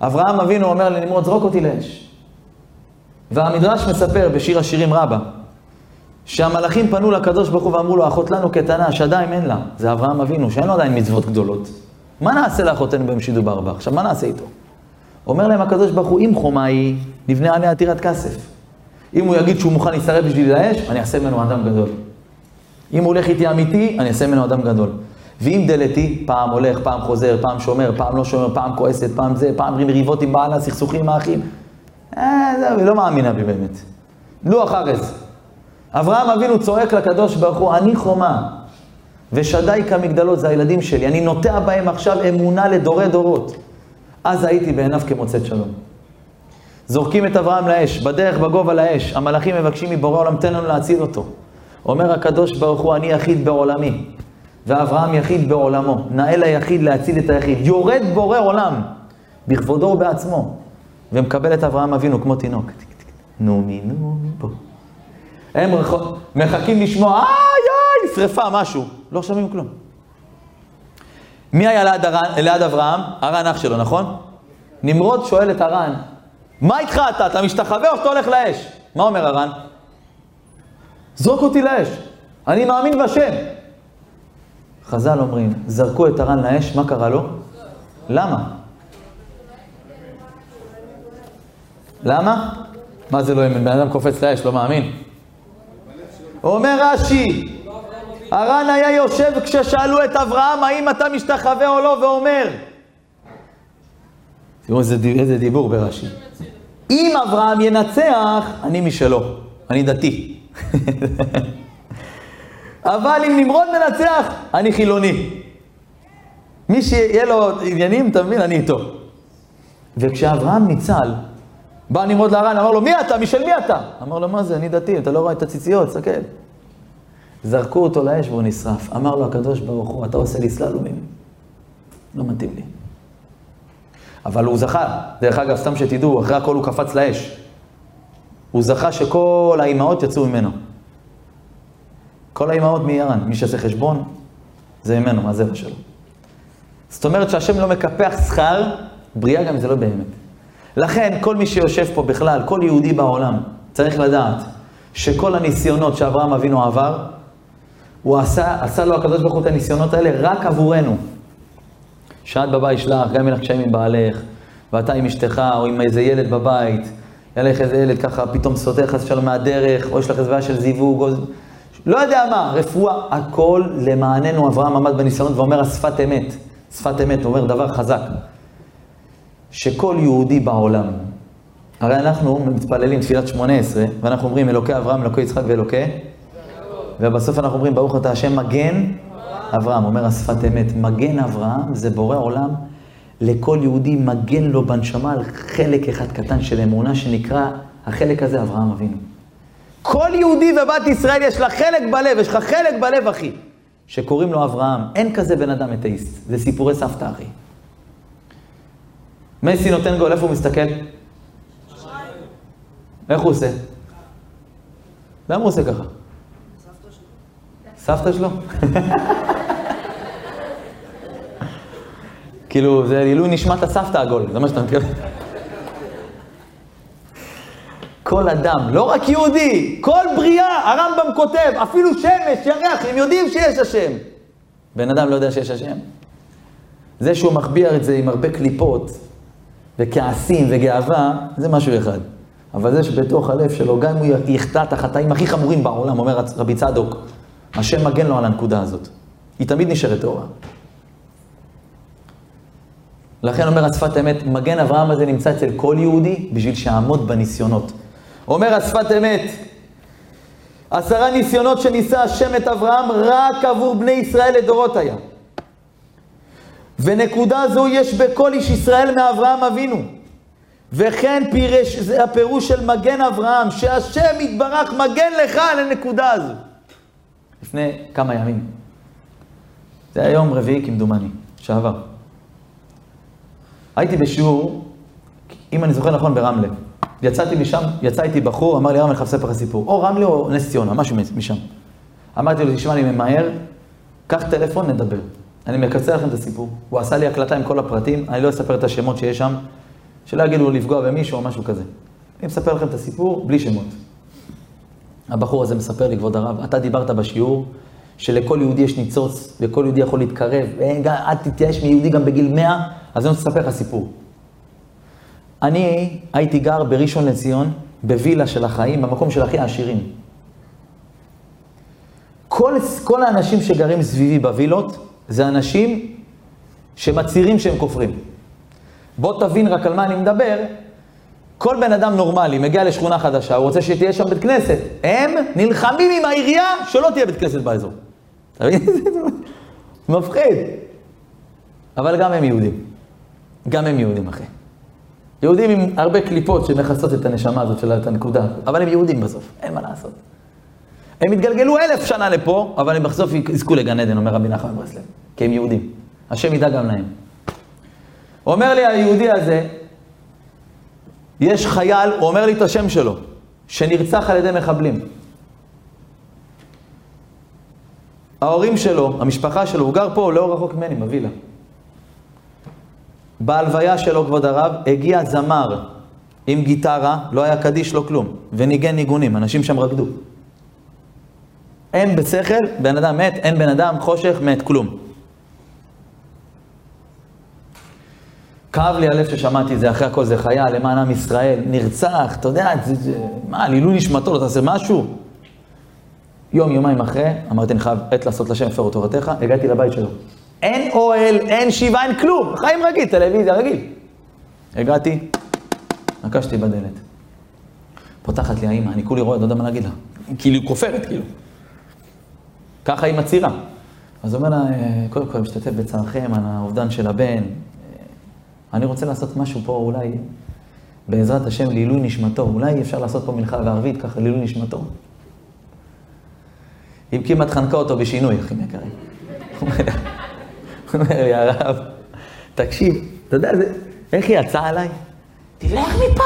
אברהם אבינו אומר לנמרוד, זרוק אותי לאש. והמדרש מספר בשיר השירים רבה, שהמלאכים פנו לקדוש ברוך הוא ואמרו לו, אחות לנו קטנה, שעדיין אין לה. זה אברהם אבינו, שאין לו עדיין מצוות גדולות. מה נעשה לאחותנו ביום שידובר בה? עכשיו, מה נעשה איתו? אומר להם הקדוש ברוך הוא, אם חומה היא, נבנה עליה עתירת כסף. אם הוא יגיד שהוא מוכן להישרף בשביל האש, אני אעשה ממנו אדם גדול. אם הוא הולך איתי אמיתי, אני אעשה ממנו אדם גדול. ואם דלתי, פעם הולך, פעם חוזר, פעם שומר, פעם לא שומר, פעם כועסת, פעם זה, פעם מריבות עם בעלה, סכסוכים עם האחים. אה, זהו, היא לא מאמינה בי באמת. לוח ארז. אברהם אבינו צועק לקדוש ברוך הוא, אני חומה, ושדי כמגדלות, זה הילדים שלי, אני נוטע בהם עכשיו אמונה לדורי דורות. אז הייתי בעיניו כמוצאת שלום. זורקים את אברהם לאש, בדרך בגובה לאש, המלאכים מבקשים מבורא עולם, תן לנו להציל אותו. אומר הקדוש ברוך הוא, אני יחיד בעולמי, ואברהם יחיד בעולמו. נאה ליחיד להציל את היחיד. יורד בורא עולם, בכבודו ובעצמו, ומקבל את אברהם אבינו כמו תינוק. נומי נומי בוא. הם מחכים לשמוע, איי איי, שרפה, משהו. לא שומעים כלום. מי היה ליד, הרן, ליד אברהם? הרן אח שלו, נכון? נמרוד שואל את הרן, מה איתך אתה? אתה משתחווה או שאתה הולך לאש? מה אומר הרן? זרוק אותי לאש, אני מאמין בשם. חז"ל אומרים, זרקו את הרן לאש, מה קרה לו? למה? למה? מה זה לא יאמן? בן אדם קופץ לאש, לא מאמין. אומר רש"י, הר"ן היה יושב כששאלו את אברהם האם אתה משתחווה או לא, ואומר, תראו איזה, איזה דיבור ברש"י. אם אברהם ינצח, אני משלו, אני דתי. אבל אם נמרוד מנצח, אני חילוני. מי שיהיה לו עניינים, אתה מבין, אני איתו. וכשאברהם ניצל, בא נמרוד להרן, אמר לו, מי אתה? משל מי אתה? אמר לו, מה זה, אני דתי, אתה לא רואה את הציציות, תסתכל. זרקו אותו לאש והוא נשרף. אמר לו הקדוש ברוך הוא, אתה עושה לי סללומים. לא מתאים לי. אבל הוא זכה, דרך אגב, סתם שתדעו, אחרי הכל הוא קפץ לאש. הוא זכה שכל האימהות יצאו ממנו. כל האימהות מירן, מי שעושה חשבון, זה ממנו, מהזרע שלו. זאת אומרת שהשם לא מקפח שכר, בריאה גם זה לא באמת. לכן, כל מי שיושב פה בכלל, כל יהודי בעולם, צריך לדעת שכל הניסיונות שאברהם אבינו עבר, הוא עשה, עשה לו הקדוש ברוך הוא את הניסיונות האלה רק עבורנו. שאת בבית שלך, גם אם לך קשיים עם בעלך, ואתה עם אשתך, או עם איזה ילד בבית, יהיה לך איזה ילד ככה פתאום סוטה חס ושלום מהדרך, או יש לך איזה בעיה של זיווג, או... לא יודע מה, רפואה, הכל למעננו. אברהם עמד בניסיונות ואומר, השפת אמת. שפת אמת, אומר דבר חזק. שכל יהודי בעולם, הרי אנחנו מתפללים תפילת שמונה עשרה, ואנחנו אומרים אלוקי אברהם, אלוקי יצחק ואלוקי, ובסוף אנחנו אומרים ברוך אתה השם מגן אברהם, אומר השפת אמת, מגן אברהם זה בורא עולם, לכל יהודי מגן לו בנשמה על חלק אחד קטן של אמונה שנקרא, החלק הזה אברהם אבינו. כל יהודי ובת ישראל יש לה חלק בלב, יש לך חלק בלב אחי, שקוראים לו אברהם. אין כזה בן אדם אתאיסט, זה סיפורי סבתא אחי. מסי נותן גול, איפה הוא מסתכל? איך הוא עושה? למה הוא עושה ככה? סבתא שלו. כאילו, זה עילוי נשמת הסבתא עגול, זה מה שאתה מתכוון. כל אדם, לא רק יהודי, כל בריאה, הרמב"ם כותב, אפילו שמש, ירח, הם יודעים שיש השם. בן אדם לא יודע שיש השם. זה שהוא מחביא את זה עם הרבה קליפות, וכעסים וגאווה, זה משהו אחד. אבל זה שבתוך הלב שלו, גם אם הוא יחטא את החטאים הכי חמורים בעולם, אומר רבי צדוק, השם מגן לו על הנקודה הזאת. היא תמיד נשארת טהורה. לכן אומר השפת אמת, מגן אברהם הזה נמצא אצל כל יהודי בשביל שיעמוד בניסיונות. אומר השפת אמת, עשרה ניסיונות שניסה השם את אברהם רק עבור בני ישראל לדורות היה. ונקודה זו יש בכל איש ישראל מאברהם אבינו. וכן פירש, זה הפירוש של מגן אברהם, שהשם יתברך מגן לך על הנקודה הזו. לפני כמה ימים. זה היה יום רביעי כמדומני, שעבר. הייתי בשיעור, אם אני זוכר נכון, ברמלה. יצאתי משם, יצא איתי בחור, אמר לי, רם, אני חייב לספר לך סיפור. או רמלה או נס ציונה, משהו משם. אמרתי לו, תשמע, אני ממהר, קח טלפון, נדבר. אני מקצר לכם את הסיפור. הוא עשה לי הקלטה עם כל הפרטים, אני לא אספר את השמות שיש שם, שלא יגידו לפגוע במישהו או משהו כזה. אני מספר לכם את הסיפור בלי שמות. הבחור הזה מספר לי, כבוד הרב, אתה דיברת בשיעור שלכל יהודי יש ניצוץ, וכל יהודי יכול להתקרב, אל תתייאש מיהודי גם בגיל 100, אז אני רוצה לספר לך סיפור. אני הייתי גר בראשון לציון, בווילה של החיים, במקום של הכי העשירים. כל, כל האנשים שגרים סביבי בווילות, זה אנשים שמצהירים שהם כופרים. בוא תבין רק על מה אני מדבר. כל בן אדם נורמלי מגיע לשכונה חדשה, הוא רוצה שתהיה שם בית כנסת. הם נלחמים עם העירייה שלא תהיה בית כנסת באזור. אתה מבין? מפחיד. אבל גם הם יהודים. גם הם יהודים, אחי. יהודים עם הרבה קליפות שמכסות את הנשמה הזאת של הנקודה, אבל הם יהודים בסוף, אין מה לעשות. הם התגלגלו אלף שנה לפה, אבל הם בסוף יזכו לגן עדן, אומר רבי נחמן ברסלב, כי הם יהודים. השם ידע גם להם. אומר לי היהודי הזה, יש חייל, הוא אומר לי את השם שלו, שנרצח על ידי מחבלים. ההורים שלו, המשפחה שלו, הוא גר פה, לא רחוק ממני, בווילה. בהלוויה שלו, כבוד הרב, הגיע זמר עם גיטרה, לא היה קדיש, לא כלום, וניגן ניגונים, אנשים שם רקדו. אין בשכל, בן אדם מת, אין בן אדם, חושך, מת, כלום. כאב לי הלב ששמעתי את זה, אחרי הכל זה חייל, למען עם ישראל, נרצח, אתה יודע, זה, זה, מה, על נשמתו, לא תעשה משהו? יום, יומיים אחרי, אמרתי, אני חייב עת לעשות לשם הפרו תורתך, הגעתי לבית שלו. אין אוהל, אין שיבה, אין כלום, חיים רגיל, טלוויזיה רגיל. הגעתי, נקשתי בדלת. פותחת לי האמא, אני כולי רואה, לא יודע מה להגיד לה. כאילו, כופרת, כאילו. ככה היא מצהירה. אז הוא אומר לה, אה, קודם כל, משתתף בצערכם על האובדן של הבן. אני רוצה לעשות משהו פה, אולי, בעזרת השם, לעילוי נשמתו. אולי אפשר לעשות פה מנחה וערבית, ככה, לעילוי נשמתו. היא כמעט חנקה אותו בשינוי, אחים יקרים. הוא אומר לי, הרב, תקשיב, אתה יודע איך היא יצאה עליי? תלך מפה!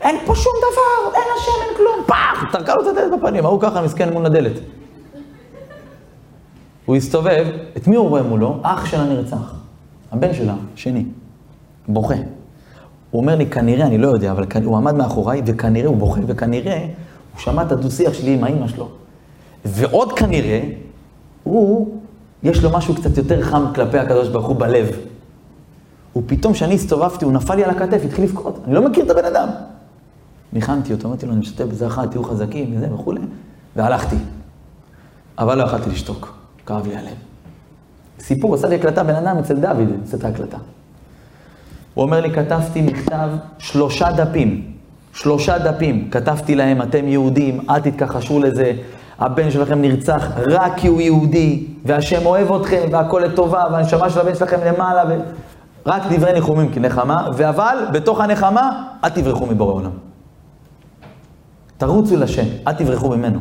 אין פה שום דבר, אין השם, אין כלום, פאח! טרקה לו את הדלת בפנים, ההוא ככה מסכן מול הדלת. הוא הסתובב, את מי הוא רואה מולו? אח שלה נרצח. הבן שלה, שני. בוכה. הוא אומר לי, כנראה, אני לא יודע, אבל הוא עמד מאחוריי, וכנראה הוא בוכה, וכנראה הוא שמע את הדו-שיח שלי עם האמא שלו. ועוד כנראה, הוא יש לו משהו קצת יותר חם כלפי הקדוש ברוך הוא בלב. ופתאום כשאני הסתובבתי, הוא נפל לי על הכתף, התחיל לבכות. אני לא מכיר את הבן אדם. ניחמתי אותו, אמרתי לו, אני משתתף בזה אחד, תהיו חזקים וזה וכולי, והלכתי. אבל לא יכלתי לשתוק, כאב לי הלב. סיפור, עשה לי הקלטה בן אדם אצל דוד, עשה את ההקלטה. הוא אומר לי, כתבתי מכתב, שלושה דפים, שלושה דפים, כתבתי להם, אתם יהודים, אל תתכחשו לזה, הבן שלכם נרצח רק כי הוא יהודי, והשם אוהב אתכם, והכל לטובה, והנשמה של הבן שלכם למעלה, ו... רק דברי ניחומים כנחמה, ואבל, בתוך הנחמה, אל תברחו מבורא עולם. תרוצו לשם, אל תברחו ממנו.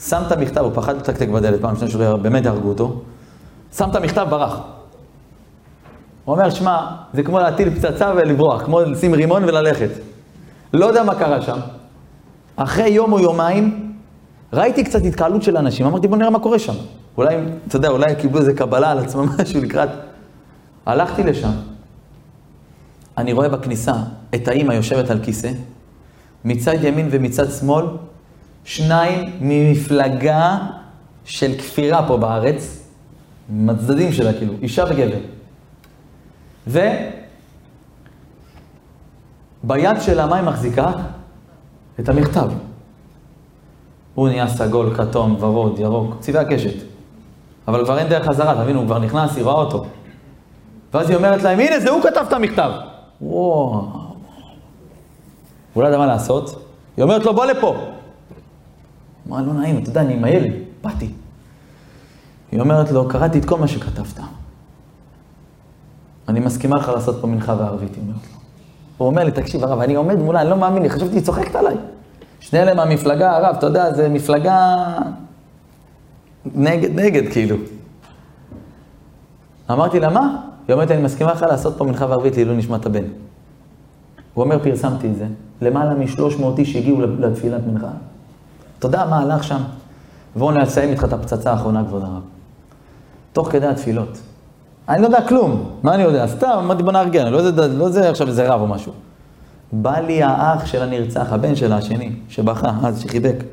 שם את המכתב, הוא פחד לתקתק בדלת, פעם שנייה שלו באמת יהרגו אותו. שם את המכתב, ברח. הוא אומר, שמע, זה כמו להטיל פצצה ולברוח, כמו לשים רימון וללכת. לא יודע מה קרה שם. אחרי יום או יומיים, ראיתי קצת התקהלות של אנשים, אמרתי בוא נראה מה קורה שם. אולי, אתה יודע, אולי קיבלו איזה קבלה על עצמם, משהו לקראת... הלכתי לשם, אני רואה בכניסה את האימא יושבת על כיסא, מצד ימין ומצד שמאל, שניים ממפלגה של כפירה פה בארץ, מהצדדים שלה כאילו, אישה וגבר. וביד שלה מה היא מחזיקה? את המכתב. הוא נהיה סגול, כתום, ורוד, ירוק, צבעי הקשת. אבל כבר אין דרך חזרה, תבינו, הוא כבר נכנס, היא רואה אותו. ואז היא אומרת להם, הנה, זה הוא כתב את המכתב. וואו. הוא לא ידע מה לעשות. היא אומרת לו, בוא לפה. אמר, לא נעים, אתה יודע, אני עם הילד, באתי. היא אומרת לו, קראתי את כל מה שכתבת. אני מסכימה לך לעשות פה מנחה וערבית, היא אומרת לו. הוא אומר לי, תקשיב, הרב, אני עומד מולה, אני לא מאמין לי, חשבתי, היא צוחקת עליי. שני אלה מהמפלגה, הרב, אתה יודע, זה מפלגה נגד, נגד, כאילו. אמרתי לה, מה? היא אומרת, אני מסכימה לך לעשות פה מנחה וערבית לעילוי נשמת הבן. הוא אומר, פרסמתי את זה. למעלה מ-300 איש הגיעו לתפילת מנחה. אתה יודע מה הלך שם? בואו נסיים איתך את הפצצה האחרונה, כבוד הרב. תוך כדי התפילות. אני לא יודע כלום, מה אני יודע? סתם, אמרתי בוא נארגן, לא זה, לא זה עכשיו איזה רב או משהו. בא לי האח של הנרצח, הבן שלה השני, שבכה, אז שחיבק.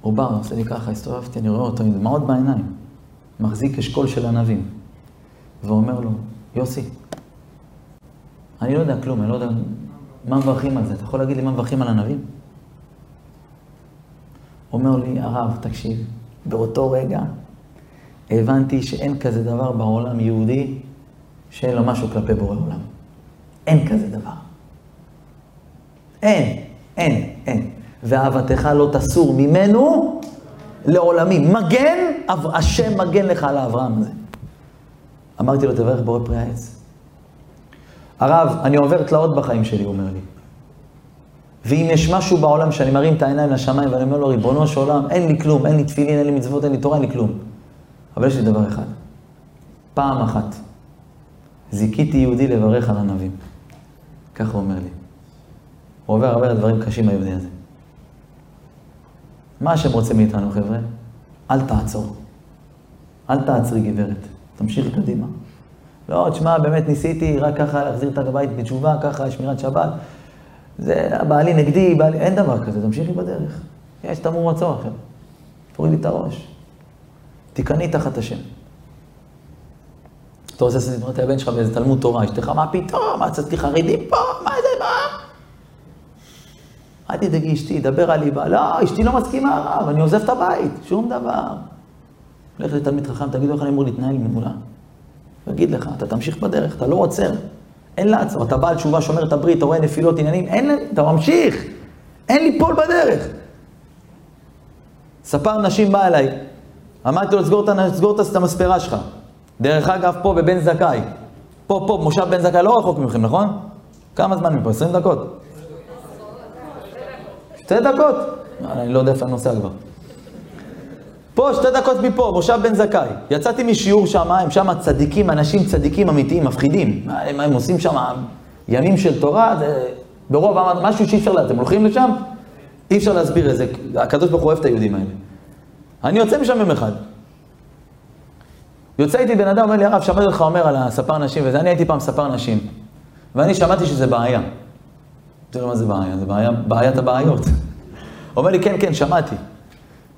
הוא בא, עושה לי ככה, הסתובבתי, אני רואה אותו עם דמעות בעיניים, מחזיק אשכול של ענבים, ואומר לו, יוסי, אני לא יודע כלום, אני לא יודע מה מברכים על זה, אתה יכול להגיד לי מה מברכים על ענבים? אומר לי, הרב, תקשיב, באותו רגע הבנתי שאין כזה דבר בעולם יהודי שאין לו משהו כלפי בורא עולם. אין כזה דבר. אין, אין, אין. ואהבתך לא תסור ממנו לעולמי. מגן, השם מגן לך על האברהם הזה. אמרתי לו, תברך בורא פרי העץ. הרב, אני עובר תלאות בחיים שלי, הוא אומר לי. ואם יש משהו בעולם שאני מרים את העיניים לשמיים ואני אומר לו, ריבונו של עולם, אין לי כלום, אין לי תפילין, אין לי מצוות, אין לי תורה, אין לי כלום. אבל יש לי דבר אחד. פעם אחת זיכיתי יהודי לברך על ענבים. ככה הוא אומר לי. הוא עובר הרבה דברים קשים היהודי הזה. מה השם רוצה מאיתנו, חבר'ה? אל תעצור. אל תעצרי, גברת. תמשיכי קדימה. לא, תשמע, באמת ניסיתי רק ככה להחזיר את הבית בתשובה, ככה שמירת שבת. זה בעלי נגדי, בעלי... אין דבר כזה, תמשיכי בדרך. יש תמור מצור אחר. תורידי את הראש. תיכנעי תחת השם. אתה רוצה לעשות את הבן שלך באיזה תלמוד תורה, אשתך, מה פתאום, מה צדקי חרדים פה, מה זה, מה? אל תדאגי אשתי, דבר על ליבה. לא, אשתי לא מסכימה, הרב, אני עוזב את הבית, שום דבר. לך לתלמיד חכם, תגיד לו איך אני אמור להתנהל ממולה. יגיד לך, אתה תמשיך בדרך, אתה לא עוצר. אין לעצור, אתה בעל תשובה, שומר את הברית, אתה רואה נפילות, עניינים, אין, אתה ממשיך. אין ליפול בדרך. ספר נשים בא אליי, אמרתי לו, סגור את המספרה שלך. דרך אגב, פה בבן זכאי, פה, פה, מושב בן זכאי לא רחוק מכם, נכון? כמה זמן מפה? 20 דקות? שתי דקות? אני לא יודע איפה אני נוסע כבר. פה, שתי דקות מפה, מושב בן זכאי. יצאתי משיעור שם, הם שם צדיקים, אנשים צדיקים אמיתיים, מפחידים. מה הם, הם עושים שם ימים של תורה, זה ברוב משהו שאי אפשר לדעת. הם הולכים לשם, אי אפשר להסביר את זה. הקדוש ברוך הוא אוהב את היהודים האלה. אני יוצא משם יום אחד. יוצא איתי בן אדם, אומר לי, הרב, שמעתי אותך אומר על הספר נשים וזה, אני הייתי פעם ספר נשים. ואני שמעתי שזה בעיה. תראה מה זה בעיה, זה בעיה, בעיית הבעיות. אומר לי, כן, כן, שמעתי.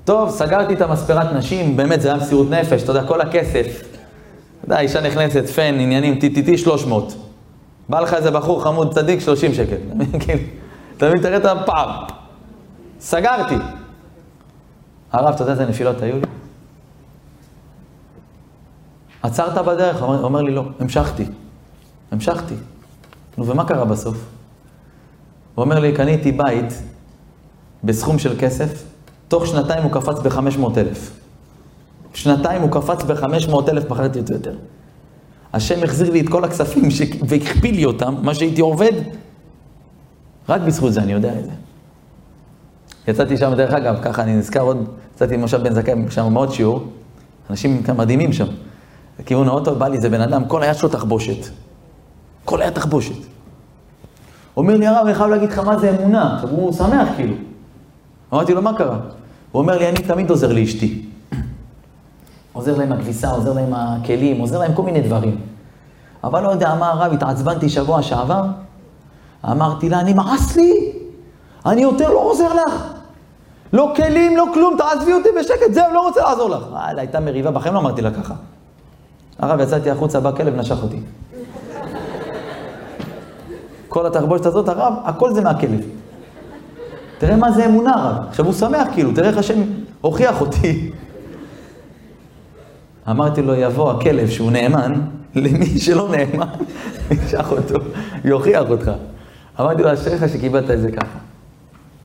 טוב, סגרתי את המספרת נשים, באמת, זה היה מסירות נפש, אתה יודע, כל הכסף. אתה יודע, אישה נכנסת, פן, עניינים, TTT 300. בא לך איזה בחור חמוד צדיק, 30 שקל. אתה מבין, תראה את הפער. סגרתי. הרב, אתה יודע איזה נפילות היו לי? עצרת בדרך? אומר, אומר לי, לא. המשכתי. המשכתי. נו, ומה קרה בסוף? הוא אומר לי, קניתי בית בסכום של כסף, תוך שנתיים הוא קפץ ב-500 אלף. שנתיים הוא קפץ ב-500 אלף, מכרתי אותו יותר. השם החזיר לי את כל הכספים ש... והכפיל לי אותם, מה שהייתי עובד, רק בזכות זה אני יודע את זה. יצאתי שם, דרך אגב, ככה אני נזכר עוד, יצאתי עם מושב בן זכאי, שם מאוד שיעור, אנשים מדהימים שם. לכיוון האוטו בא לי איזה בן אדם, כל היד שלו תחבושת. כל היד תחבושת. אומר לי, הרב, אני חייב להגיד לך מה זה אמונה. עכשיו, הוא שמח כאילו. אמרתי לו, מה קרה? הוא אומר לי, אני תמיד עוזר לאשתי. עוזר להם הכביסה, עוזר להם הכלים, עוזר להם כל מיני דברים. אבל לא יודע מה הרב, התעצבנתי שבוע שעבר, אמרתי לה, נמאס לי, אני יותר לא עוזר לך. לא כלים, לא כלום, תעזבי אותי בשקט, זהו, לא רוצה לעזור לך. וואלה, הייתה מריבה, בחיים לא אמרתי לה ככה. הרב, יצאתי החוצה, בא כלב, נשך אותי. כל התחבושת הזאת, הרב, הכל זה מהכלב. תראה מה זה אמונה, הרב. עכשיו הוא שמח, כאילו, תראה איך השם הוכיח אותי. אמרתי לו, יבוא הכלב שהוא נאמן, למי שלא נאמן, ימשך אותו, יוכיח אותך. אמרתי לו, אשריך שקיבלת את זה ככה.